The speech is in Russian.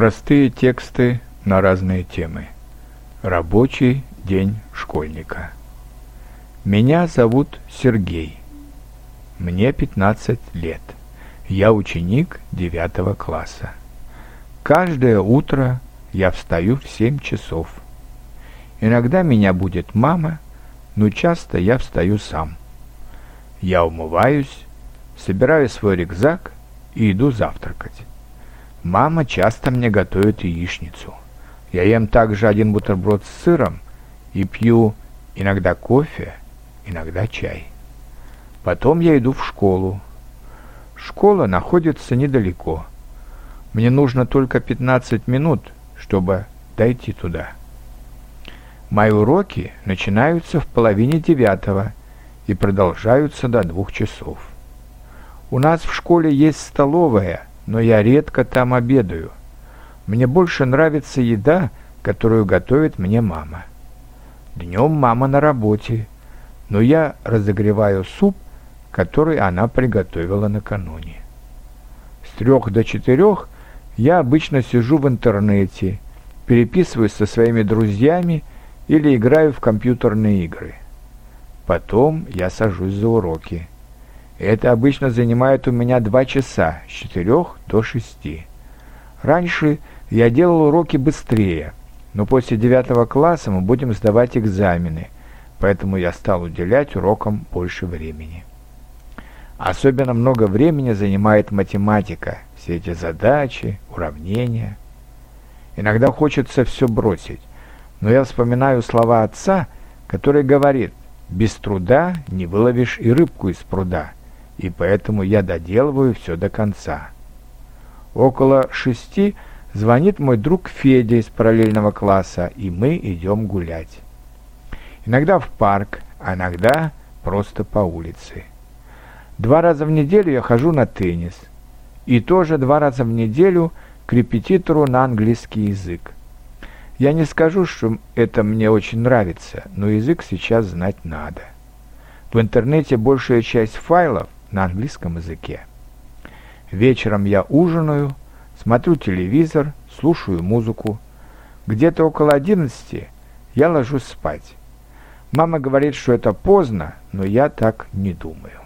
Простые тексты на разные темы. Рабочий день школьника. Меня зовут Сергей. Мне 15 лет. Я ученик 9 класса. Каждое утро я встаю в 7 часов. Иногда меня будет мама, но часто я встаю сам. Я умываюсь, собираю свой рюкзак и иду завтракать. Мама часто мне готовит яичницу. Я ем также один бутерброд с сыром и пью иногда кофе, иногда чай. Потом я иду в школу. Школа находится недалеко. Мне нужно только 15 минут, чтобы дойти туда. Мои уроки начинаются в половине девятого и продолжаются до двух часов. У нас в школе есть столовая – но я редко там обедаю. Мне больше нравится еда, которую готовит мне мама. Днем мама на работе, но я разогреваю суп, который она приготовила накануне. С трех до четырех я обычно сижу в интернете, переписываюсь со своими друзьями или играю в компьютерные игры. Потом я сажусь за уроки. Это обычно занимает у меня два часа, с четырех до шести. Раньше я делал уроки быстрее, но после девятого класса мы будем сдавать экзамены, поэтому я стал уделять урокам больше времени. Особенно много времени занимает математика, все эти задачи, уравнения. Иногда хочется все бросить, но я вспоминаю слова отца, который говорит, без труда не выловишь и рыбку из пруда – и поэтому я доделываю все до конца. Около шести звонит мой друг Федя из параллельного класса, и мы идем гулять. Иногда в парк, а иногда просто по улице. Два раза в неделю я хожу на теннис. И тоже два раза в неделю к репетитору на английский язык. Я не скажу, что это мне очень нравится, но язык сейчас знать надо. В интернете большая часть файлов на английском языке. Вечером я ужинаю, смотрю телевизор, слушаю музыку. Где-то около одиннадцати я ложусь спать. Мама говорит, что это поздно, но я так не думаю.